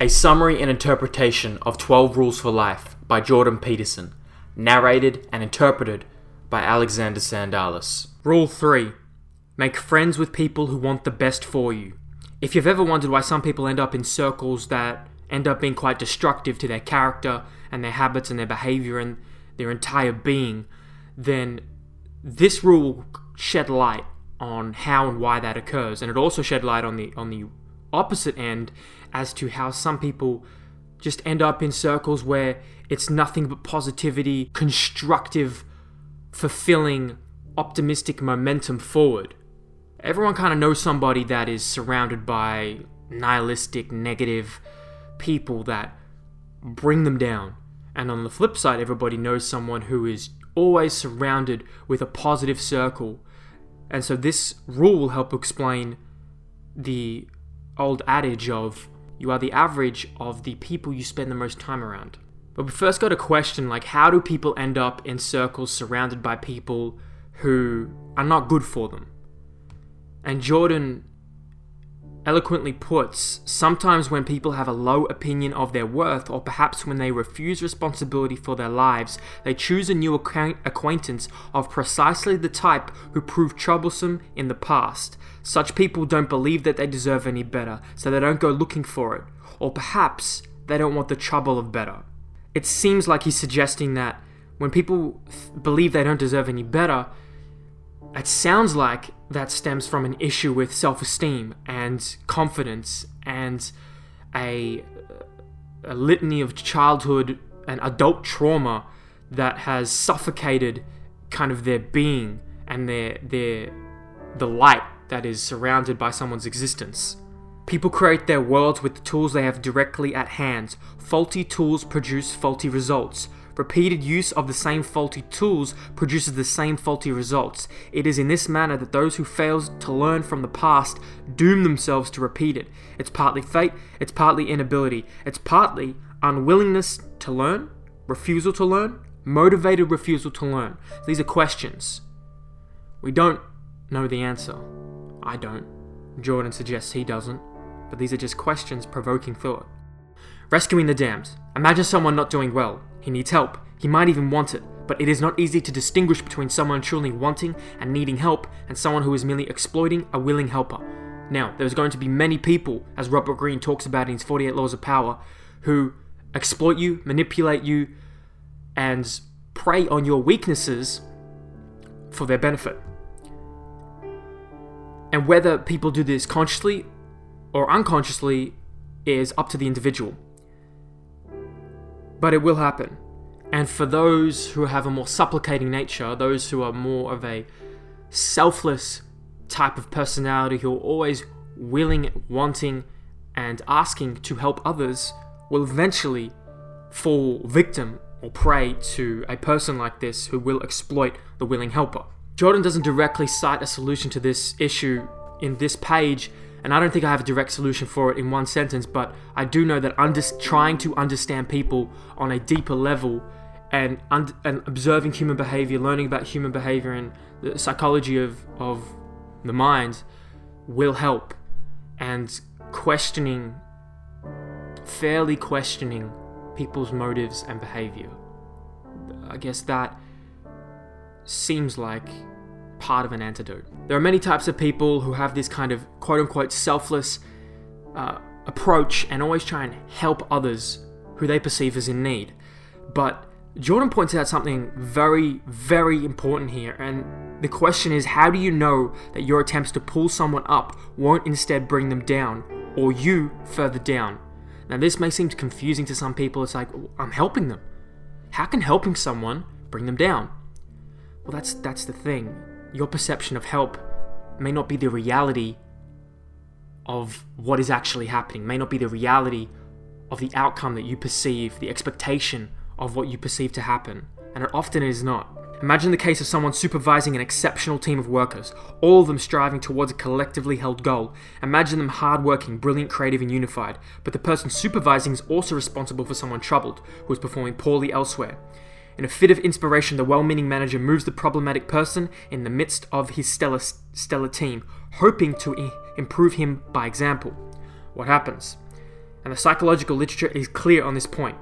A summary and interpretation of 12 Rules for Life by Jordan Peterson, narrated and interpreted by Alexander Sandalis. Rule 3 Make friends with people who want the best for you. If you've ever wondered why some people end up in circles that end up being quite destructive to their character and their habits and their behavior and their entire being, then this rule will shed light on how and why that occurs. And it also shed light on the on the opposite end as to how some people just end up in circles where it's nothing but positivity, constructive, fulfilling, optimistic momentum forward. Everyone kind of knows somebody that is surrounded by nihilistic, negative people that bring them down. And on the flip side, everybody knows someone who is always surrounded with a positive circle. And so this rule will help explain the old adage of you are the average of the people you spend the most time around. But we first got a question like how do people end up in circles surrounded by people who are not good for them? And Jordan eloquently puts, sometimes when people have a low opinion of their worth, or perhaps when they refuse responsibility for their lives, they choose a new acquaintance of precisely the type who proved troublesome in the past. Such people don't believe that they deserve any better, so they don't go looking for it. Or perhaps they don't want the trouble of better. It seems like he's suggesting that when people believe they don't deserve any better, it sounds like that stems from an issue with self esteem and confidence and a, a litany of childhood and adult trauma that has suffocated kind of their being and their their the light that is surrounded by someone's existence. People create their worlds with the tools they have directly at hand. Faulty tools produce faulty results. Repeated use of the same faulty tools produces the same faulty results. It is in this manner that those who fail to learn from the past doom themselves to repeat it. It's partly fate, it's partly inability, it's partly unwillingness to learn, refusal to learn, motivated refusal to learn. These are questions. We don't know the answer. I don't. Jordan suggests he doesn't. But these are just questions provoking thought. Rescuing the damned. Imagine someone not doing well. He needs help. He might even want it. But it is not easy to distinguish between someone truly wanting and needing help and someone who is merely exploiting a willing helper. Now, there's going to be many people, as Robert Greene talks about in his 48 Laws of Power, who exploit you, manipulate you, and prey on your weaknesses for their benefit. And whether people do this consciously or unconsciously is up to the individual but it will happen. And for those who have a more supplicating nature, those who are more of a selfless type of personality who are always willing, wanting, and asking to help others, will eventually fall victim or prey to a person like this who will exploit the willing helper. Jordan doesn't directly cite a solution to this issue in this page, and I don't think I have a direct solution for it in one sentence, but I do know that under- trying to understand people on a deeper level and, un- and observing human behavior, learning about human behavior and the psychology of, of the mind will help. And questioning, fairly questioning people's motives and behavior. I guess that seems like part of an antidote. There are many types of people who have this kind of quote unquote selfless uh, approach and always try and help others who they perceive as in need. But Jordan points out something very, very important here, and the question is how do you know that your attempts to pull someone up won't instead bring them down, or you further down? Now, this may seem confusing to some people. It's like, I'm helping them. How can helping someone bring them down? Well, that's that's the thing your perception of help may not be the reality of what is actually happening, may not be the reality of the outcome that you perceive, the expectation of what you perceive to happen, and it often is not. Imagine the case of someone supervising an exceptional team of workers, all of them striving towards a collectively held goal. Imagine them hardworking, brilliant, creative, and unified, but the person supervising is also responsible for someone troubled, who is performing poorly elsewhere. In a fit of inspiration, the well meaning manager moves the problematic person in the midst of his stellar, stellar team, hoping to I- improve him by example. What happens? and the psychological literature is clear on this point.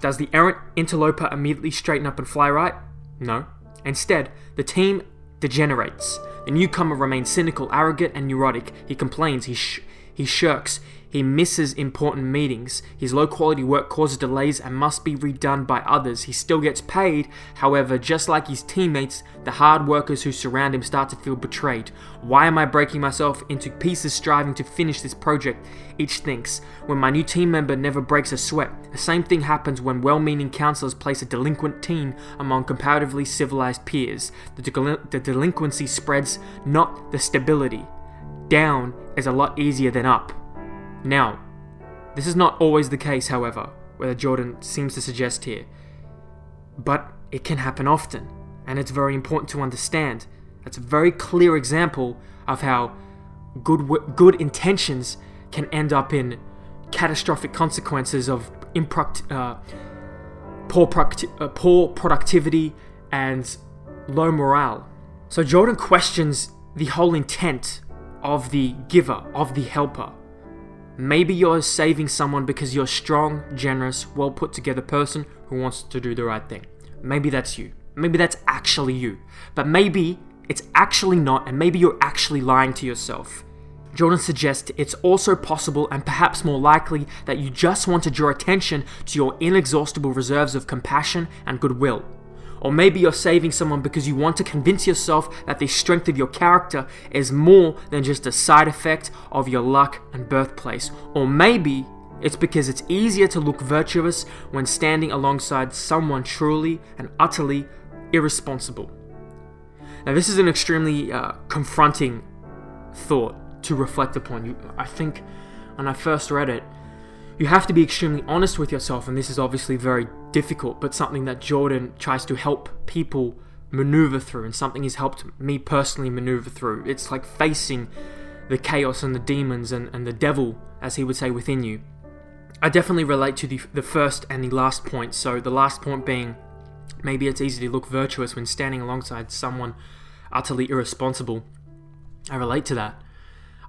Does the errant interloper immediately straighten up and fly right? No. Instead, the team degenerates. The newcomer remains cynical, arrogant, and neurotic. He complains, he, sh- he shirks, he misses important meetings. His low quality work causes delays and must be redone by others. He still gets paid, however, just like his teammates, the hard workers who surround him start to feel betrayed. Why am I breaking myself into pieces striving to finish this project? Each thinks. When my new team member never breaks a sweat, the same thing happens when well meaning counselors place a delinquent teen among comparatively civilized peers. The, the delinquency spreads, not the stability. Down is a lot easier than up. Now, this is not always the case, however, whether Jordan seems to suggest here, but it can happen often, and it's very important to understand. That's a very clear example of how good good intentions can end up in catastrophic consequences of improct, uh, poor, product, uh, poor productivity and low morale. So Jordan questions the whole intent of the giver, of the helper. Maybe you're saving someone because you're a strong, generous, well put together person who wants to do the right thing. Maybe that's you. Maybe that's actually you. But maybe it's actually not, and maybe you're actually lying to yourself. Jordan suggests it's also possible and perhaps more likely that you just want to draw attention to your inexhaustible reserves of compassion and goodwill. Or maybe you're saving someone because you want to convince yourself that the strength of your character is more than just a side effect of your luck and birthplace. Or maybe it's because it's easier to look virtuous when standing alongside someone truly and utterly irresponsible. Now, this is an extremely uh, confronting thought to reflect upon. You, I think when I first read it, you have to be extremely honest with yourself, and this is obviously very difficult, but something that Jordan tries to help people maneuver through, and something he's helped me personally maneuver through. It's like facing the chaos and the demons and, and the devil, as he would say, within you. I definitely relate to the, the first and the last point. So, the last point being maybe it's easy to look virtuous when standing alongside someone utterly irresponsible. I relate to that.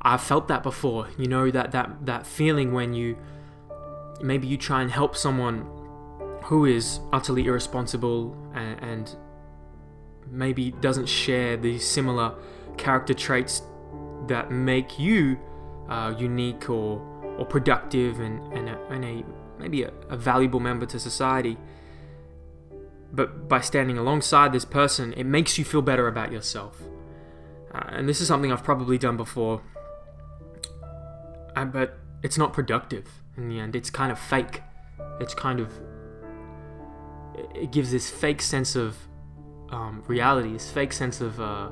I've felt that before. You know that that that feeling when you maybe you try and help someone who is utterly irresponsible and, and maybe doesn't share the similar character traits that make you uh, unique or, or productive and, and, a, and a maybe a, a, valuable member to society. But by standing alongside this person, it makes you feel better about yourself. Uh, and this is something I've probably done before, uh, but it's not productive in the end. It's kind of fake. It's kind of. It gives this fake sense of um, reality, this fake sense of uh,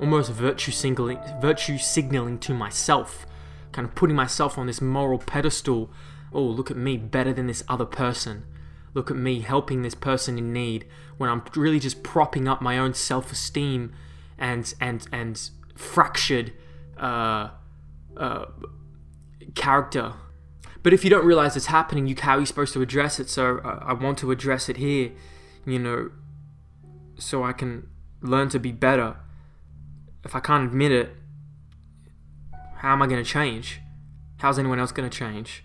almost virtue signaling, virtue signaling to myself, kind of putting myself on this moral pedestal. Oh, look at me, better than this other person. Look at me helping this person in need. When I'm really just propping up my own self-esteem and and and fractured uh, uh, character but if you don't realize it's happening, you how are you supposed to address it? So I, I want to address it here, you know, so I can learn to be better. If I can't admit it, how am I going to change? How's anyone else going to change?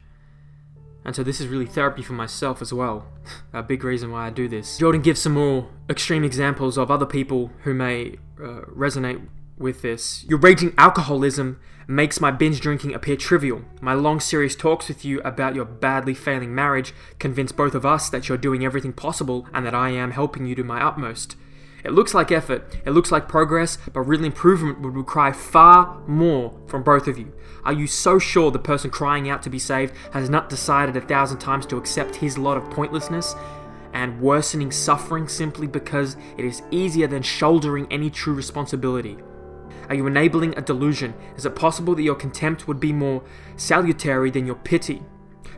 And so this is really therapy for myself as well. A big reason why I do this. Jordan gives some more extreme examples of other people who may uh, resonate with this. Your raging alcoholism makes my binge drinking appear trivial. My long, serious talks with you about your badly failing marriage convince both of us that you're doing everything possible and that I am helping you to my utmost. It looks like effort, it looks like progress, but real improvement would require far more from both of you. Are you so sure the person crying out to be saved has not decided a thousand times to accept his lot of pointlessness and worsening suffering simply because it is easier than shouldering any true responsibility? Are you enabling a delusion? Is it possible that your contempt would be more salutary than your pity?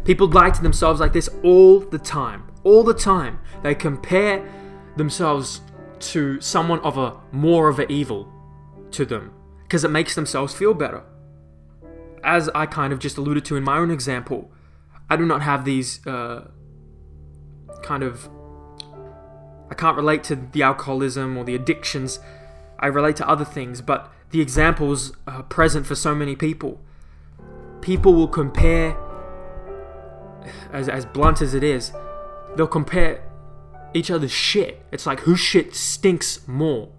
People lie to themselves like this all the time. All the time. They compare themselves to someone of a more of an evil to them because it makes themselves feel better. As I kind of just alluded to in my own example, I do not have these uh, kind of. I can't relate to the alcoholism or the addictions I relate to other things, but the examples are present for so many people. People will compare as, as blunt as it is, they'll compare each other's shit. It's like whose shit stinks more.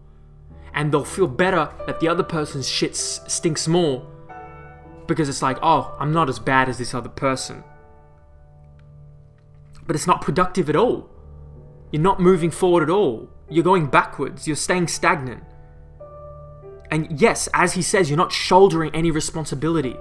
And they'll feel better that the other person's shit stinks more because it's like, oh, I'm not as bad as this other person. But it's not productive at all. You're not moving forward at all. You're going backwards. You're staying stagnant. And yes, as he says, you're not shouldering any responsibility.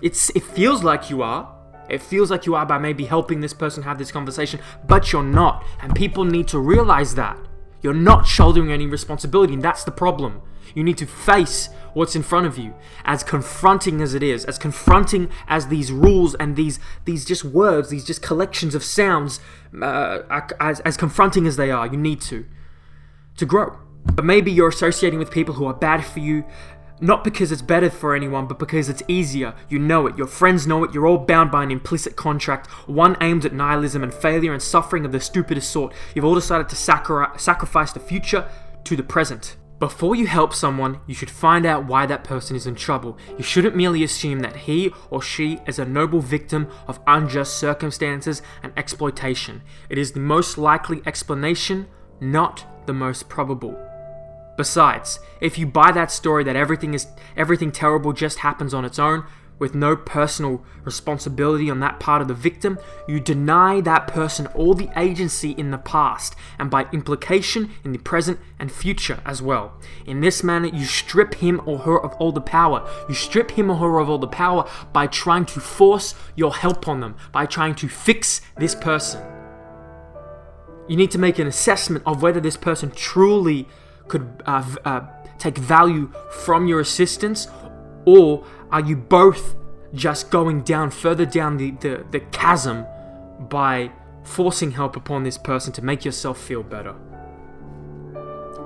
It's it feels like you are. It feels like you are by maybe helping this person have this conversation, but you're not. And people need to realize that. You're not shouldering any responsibility, and that's the problem. You need to face what's in front of you, as confronting as it is, as confronting as these rules and these these just words, these just collections of sounds, uh, as as confronting as they are. You need to to grow. But maybe you're associating with people who are bad for you, not because it's better for anyone, but because it's easier. You know it, your friends know it, you're all bound by an implicit contract, one aimed at nihilism and failure and suffering of the stupidest sort. You've all decided to sacri- sacrifice the future to the present. Before you help someone, you should find out why that person is in trouble. You shouldn't merely assume that he or she is a noble victim of unjust circumstances and exploitation. It is the most likely explanation, not the most probable. Besides, if you buy that story that everything is everything terrible just happens on its own, with no personal responsibility on that part of the victim, you deny that person all the agency in the past, and by implication in the present and future as well. In this manner, you strip him or her of all the power. You strip him or her of all the power by trying to force your help on them, by trying to fix this person. You need to make an assessment of whether this person truly could uh, uh, take value from your assistance, or are you both just going down further down the, the, the chasm by forcing help upon this person to make yourself feel better?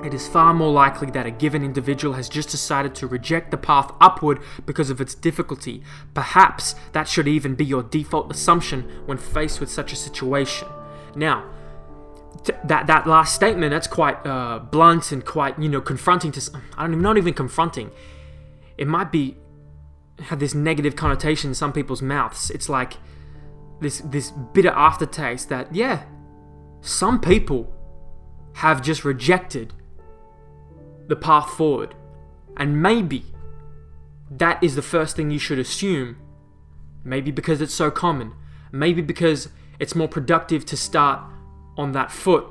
It is far more likely that a given individual has just decided to reject the path upward because of its difficulty. Perhaps that should even be your default assumption when faced with such a situation. Now, that that last statement that's quite uh, blunt and quite you know confronting to I don't even not even confronting. It might be have this negative connotation in some people's mouths. It's like this this bitter aftertaste that yeah, some people have just rejected the path forward, and maybe that is the first thing you should assume. Maybe because it's so common. Maybe because it's more productive to start on that foot.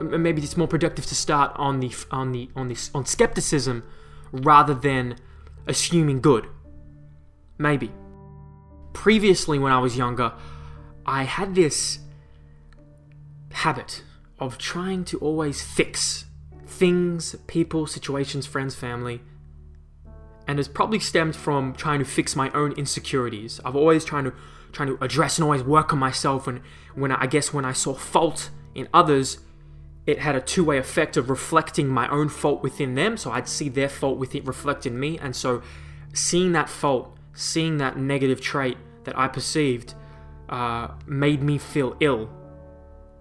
Maybe it's more productive to start on the on the on this on skepticism rather than assuming good. Maybe. Previously, when I was younger, I had this habit of trying to always fix things, people, situations, friends, family, and it's probably stemmed from trying to fix my own insecurities. I've always trying to trying to address and always work on myself, and when I guess when I saw fault in others, it had a two-way effect of reflecting my own fault within them, so I'd see their fault with it reflected in me, and so seeing that fault, seeing that negative trait that I perceived, uh, made me feel ill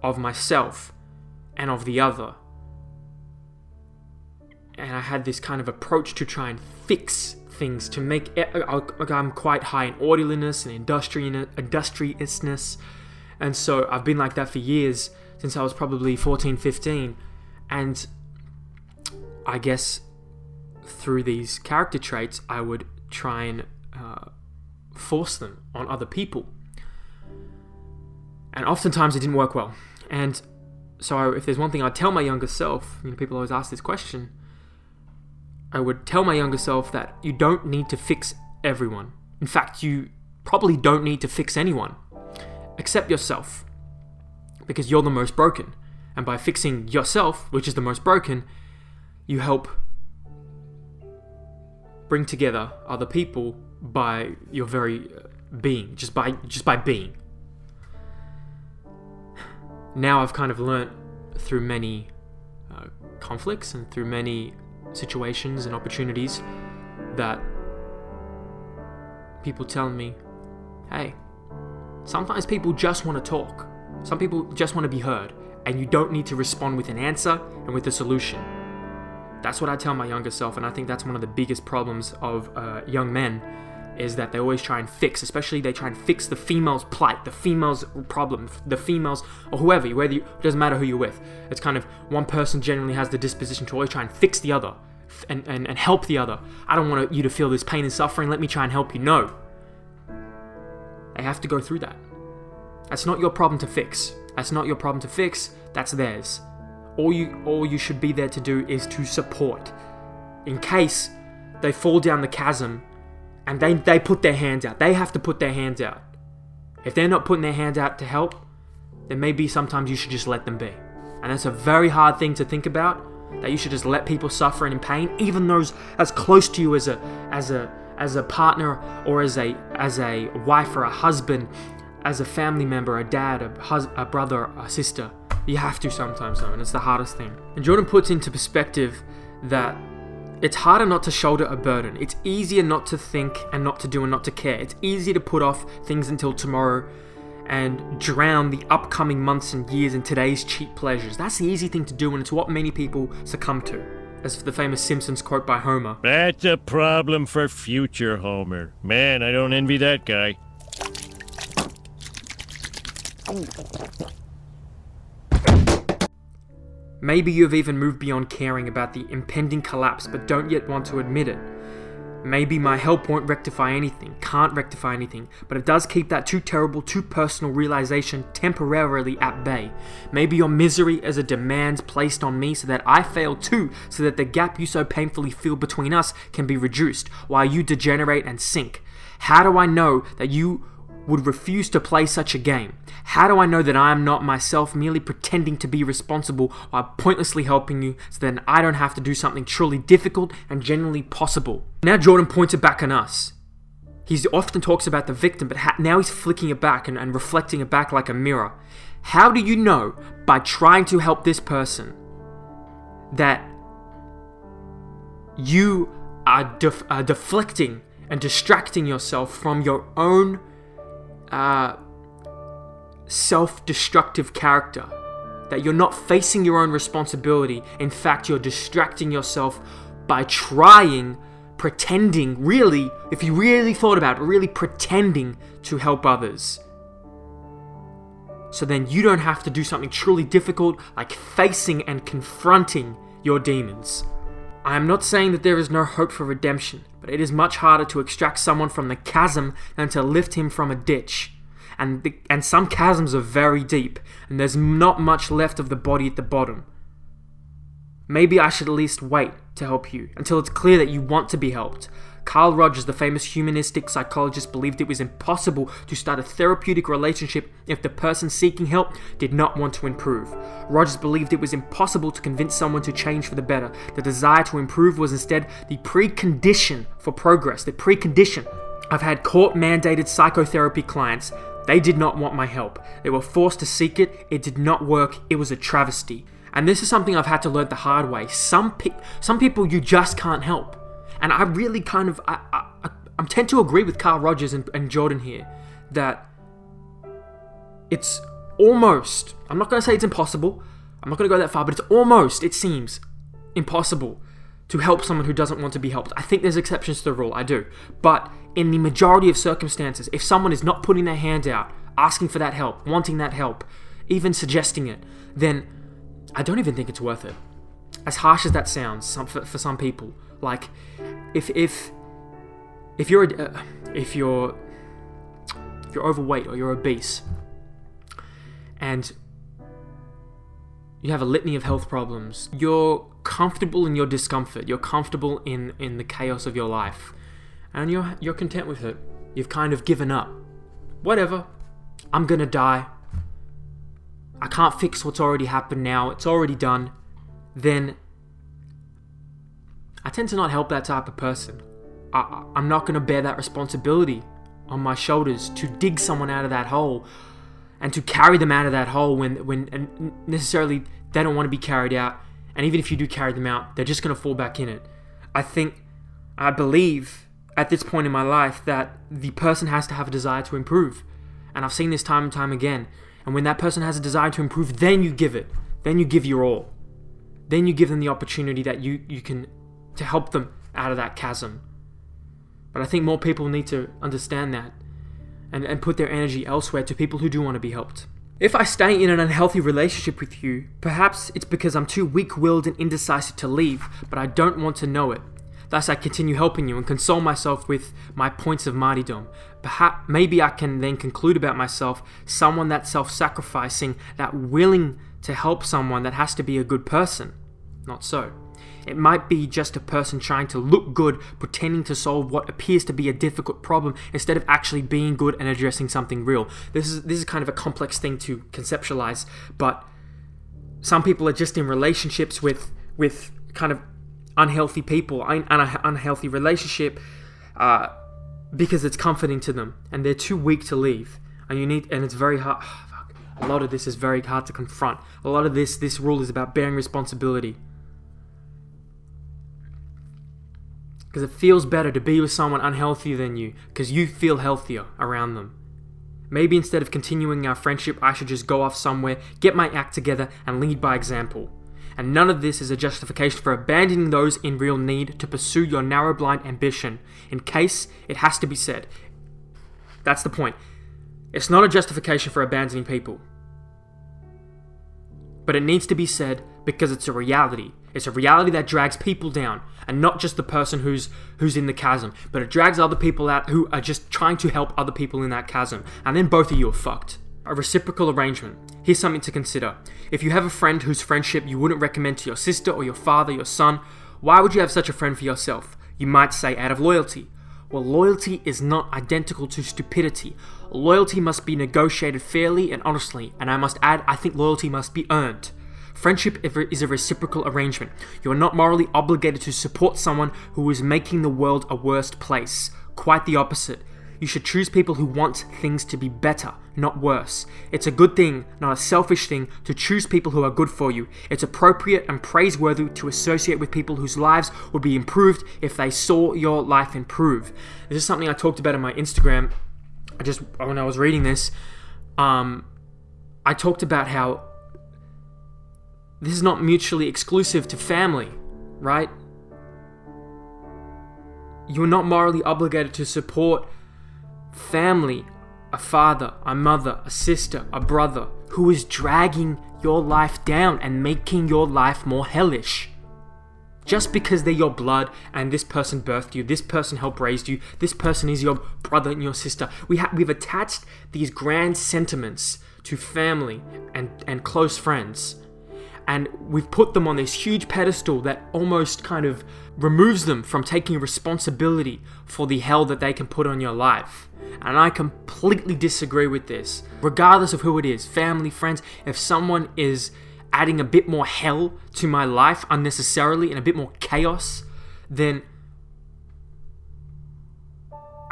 of myself and of the other. And I had this kind of approach to try and fix things to make it, I'm quite high in orderliness and industriousness, and so I've been like that for years since I was probably 14, 15. And I guess through these character traits, I would try and uh, force them on other people. And oftentimes it didn't work well. And so if there's one thing I'd tell my younger self, you know, people always ask this question, I would tell my younger self that you don't need to fix everyone. In fact, you probably don't need to fix anyone except yourself because you're the most broken. And by fixing yourself, which is the most broken, you help bring together other people by your very uh, being, just by just by being. Now I've kind of learnt through many uh, conflicts and through many situations and opportunities that people tell me, hey, sometimes people just want to talk. Some people just want to be heard, and you don't need to respond with an answer and with a solution. That's what I tell my younger self, and I think that's one of the biggest problems of uh, young men is that they always try and fix, especially they try and fix the female's plight, the female's problem, the female's or whoever, whether you, it doesn't matter who you're with. It's kind of one person generally has the disposition to always try and fix the other and, and, and help the other. I don't want you to feel this pain and suffering. Let me try and help you. No. They have to go through that. That's not your problem to fix. That's not your problem to fix. That's theirs. All you all you should be there to do is to support. In case they fall down the chasm and they, they put their hands out. They have to put their hands out. If they're not putting their hands out to help, then maybe sometimes you should just let them be. And that's a very hard thing to think about. That you should just let people suffer and in pain, even those as close to you as a as a as a partner or as a as a wife or a husband, as a family member, a dad, a, hus- a brother, a sister. You have to sometimes though, and it's the hardest thing. And Jordan puts into perspective that it's harder not to shoulder a burden. It's easier not to think and not to do and not to care. It's easier to put off things until tomorrow and drown the upcoming months and years in today's cheap pleasures. That's the easy thing to do, and it's what many people succumb to. As for the famous Simpsons quote by Homer That's a problem for future Homer. Man, I don't envy that guy. Maybe you've even moved beyond caring about the impending collapse but don't yet want to admit it. Maybe my help won't rectify anything, can't rectify anything, but it does keep that too terrible, too personal realization temporarily at bay. Maybe your misery is a demand placed on me so that I fail too, so that the gap you so painfully feel between us can be reduced, while you degenerate and sink. How do I know that you would refuse to play such a game? How do I know that I am not myself merely pretending to be responsible while pointlessly helping you so that I don't have to do something truly difficult and genuinely possible? Now Jordan points it back on us. He often talks about the victim, but now he's flicking it back and, and reflecting it back like a mirror. How do you know by trying to help this person that you are, def- are deflecting and distracting yourself from your own uh, self destructive character. That you're not facing your own responsibility. In fact, you're distracting yourself by trying, pretending, really, if you really thought about it, really pretending to help others. So then you don't have to do something truly difficult like facing and confronting your demons. I am not saying that there is no hope for redemption, but it is much harder to extract someone from the chasm than to lift him from a ditch. And, the, and some chasms are very deep, and there's not much left of the body at the bottom. Maybe I should at least wait to help you until it's clear that you want to be helped. Carl Rogers, the famous humanistic psychologist, believed it was impossible to start a therapeutic relationship if the person seeking help did not want to improve. Rogers believed it was impossible to convince someone to change for the better. The desire to improve was instead the precondition for progress, the precondition. I've had court mandated psychotherapy clients. They did not want my help. They were forced to seek it. It did not work. It was a travesty. And this is something I've had to learn the hard way. Some pe- some people you just can't help. And I really kind of I, I, I tend to agree with Carl Rogers and, and Jordan here that it's almost I'm not going to say it's impossible. I'm not going to go that far, but it's almost it seems impossible to help someone who doesn't want to be helped. I think there's exceptions to the rule, I do. But in the majority of circumstances, if someone is not putting their hand out, asking for that help, wanting that help, even suggesting it, then I don't even think it's worth it. As harsh as that sounds for some people, like if if if you're uh, if you're if you're overweight or you're obese and you have a litany of health problems, you're comfortable in your discomfort, you're comfortable in in the chaos of your life, and you're you're content with it. You've kind of given up. Whatever. I'm to die. I can't fix what's already happened now. It's already done. Then I tend to not help that type of person. I, I'm not going to bear that responsibility on my shoulders to dig someone out of that hole and to carry them out of that hole when when necessarily they don't want to be carried out. And even if you do carry them out, they're just going to fall back in it. I think, I believe at this point in my life that the person has to have a desire to improve. And I've seen this time and time again. And when that person has a desire to improve, then you give it. Then you give your all. Then you give them the opportunity that you, you can to help them out of that chasm. But I think more people need to understand that and, and put their energy elsewhere to people who do want to be helped. If I stay in an unhealthy relationship with you, perhaps it's because I'm too weak willed and indecisive to leave, but I don't want to know it. Thus, I continue helping you and console myself with my points of martyrdom. Perhaps, maybe I can then conclude about myself someone that's self sacrificing, that willing to help someone that has to be a good person. Not so. It might be just a person trying to look good, pretending to solve what appears to be a difficult problem instead of actually being good and addressing something real. This is this is kind of a complex thing to conceptualize, but some people are just in relationships with with kind of unhealthy people, and an unhealthy relationship, uh, because it's comforting to them, and they're too weak to leave. And you need, and it's very hard. a lot of this is very hard to confront. A lot of this, this rule is about bearing responsibility. Because it feels better to be with someone unhealthier than you, because you feel healthier around them. Maybe instead of continuing our friendship, I should just go off somewhere, get my act together, and lead by example and none of this is a justification for abandoning those in real need to pursue your narrow blind ambition, in case it has to be said. That's the point. It's not a justification for abandoning people. But it needs to be said because it's a reality. It's a reality that drags people down, and not just the person who's who's in the chasm, but it drags other people out who are just trying to help other people in that chasm, and then both of you are fucked. A reciprocal arrangement. Here's something to consider. If you have a friend whose friendship you wouldn't recommend to your sister or your father, your son, why would you have such a friend for yourself? You might say out of loyalty. Well, loyalty is not identical to stupidity. Loyalty must be negotiated fairly and honestly, and I must add, I think loyalty must be earned. Friendship is a reciprocal arrangement. You are not morally obligated to support someone who is making the world a worse place. Quite the opposite. You should choose people who want things to be better, not worse. It's a good thing, not a selfish thing, to choose people who are good for you. It's appropriate and praiseworthy to associate with people whose lives would be improved if they saw your life improve. This is something I talked about on my Instagram. I just when I was reading this, um, I talked about how this is not mutually exclusive to family, right? You're not morally obligated to support family, a father, a mother, a sister, a brother who is dragging your life down and making your life more hellish. Just because they're your blood and this person birthed you, this person helped raise you, this person is your brother and your sister. We ha- we've attached these grand sentiments to family and, and close friends and we've put them on this huge pedestal that almost kind of removes them from taking responsibility for the hell that they can put on your life. And I completely disagree with this. Regardless of who it is, family, friends, if someone is adding a bit more hell to my life unnecessarily and a bit more chaos, then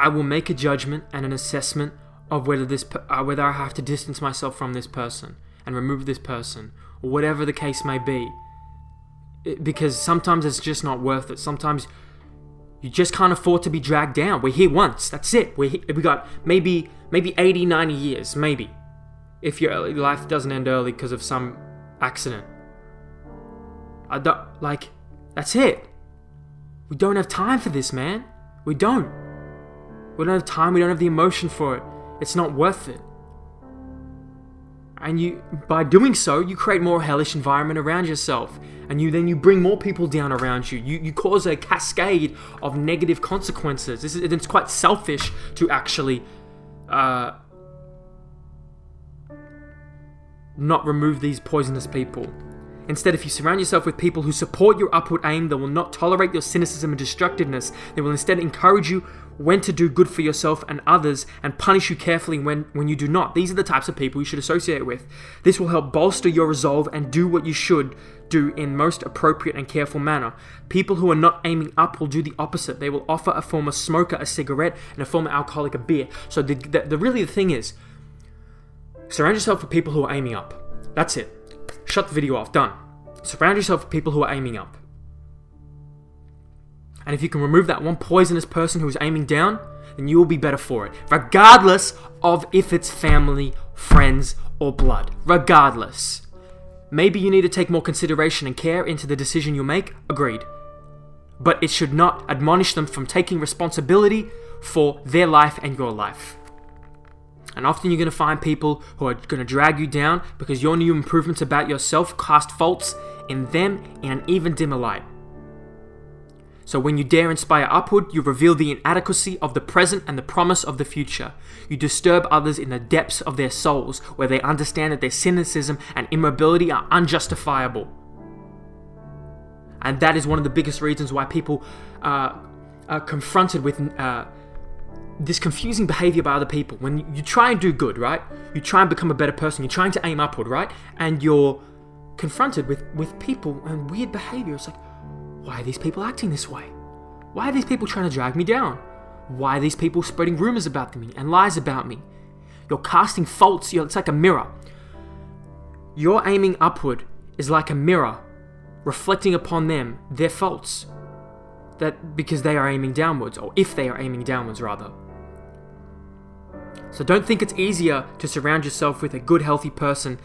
I will make a judgment and an assessment of whether this uh, whether I have to distance myself from this person and remove this person or whatever the case may be. It, because sometimes it's just not worth it. Sometimes you just can't afford to be dragged down. We're here once. That's it. We we got maybe maybe 80, 90 years, maybe. If your life doesn't end early because of some accident. I don't like that's it. We don't have time for this, man. We don't. We don't have time, we don't have the emotion for it. It's not worth it and you by doing so you create more hellish environment around yourself. And you then you bring more people down around you. You, you cause a cascade of negative consequences. This is, it's quite selfish to actually uh, not remove these poisonous people. Instead, if you surround yourself with people who support your upward aim, they will not tolerate your cynicism and destructiveness. They will instead encourage you when to do good for yourself and others and punish you carefully when, when you do not. These are the types of people you should associate with. This will help bolster your resolve and do what you should do in most appropriate and careful manner. People who are not aiming up will do the opposite. They will offer a former smoker a cigarette and a former alcoholic a beer. So the, the, the really the thing is, surround yourself with people who are aiming up. That's it. Shut the video off. Done. Surround yourself with people who are aiming up. And if you can remove that one poisonous person who is aiming down, then you will be better for it. Regardless of if it's family, friends, or blood. Regardless. Maybe you need to take more consideration and care into the decision you make. Agreed. but it should not admonish them from taking responsibility for their life and your life. And often you're going to find people who are going to drag you down because your new improvements about yourself cast faults in them in an even dimmer light. So when you dare inspire upward, you reveal the inadequacy of the present and the promise of the future. You disturb others in the depths of their souls, where they understand that their cynicism and immobility are unjustifiable. And that is one of the biggest reasons why people uh, are confronted with uh, this confusing behavior by other people. When you try and do good, right? You try and become a better person. You're trying to aim upward, right? And you're confronted with, with people and weird behavior. It's like, why are these people acting this way? Why are these people trying to drag me down? Why are these people spreading rumors about me and lies about me? You're casting faults. You're, it's like a mirror. Your aiming upward is like a mirror, reflecting upon them their faults. That because they are aiming downwards, or if they are aiming downwards, rather. So don't think it's easier to surround yourself with a good, healthy person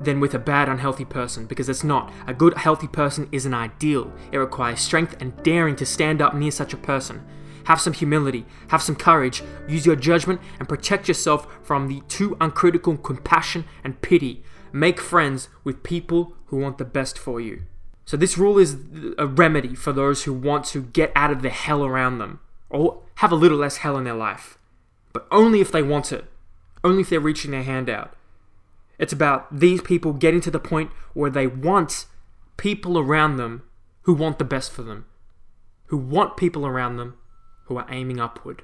than with a bad, unhealthy person, because it's not. A good, healthy person is an ideal. It requires strength and daring to stand up near such a person. Have some humility, have some courage, use your judgment, and protect yourself from the too uncritical compassion and pity. Make friends with people who want the best for you. So, this rule is a remedy for those who want to get out of the hell around them, or have a little less hell in their life. But only if they want it, only if they're reaching their hand out. It's about these people getting to the point where they want people around them who want the best for them, who want people around them who are aiming upward.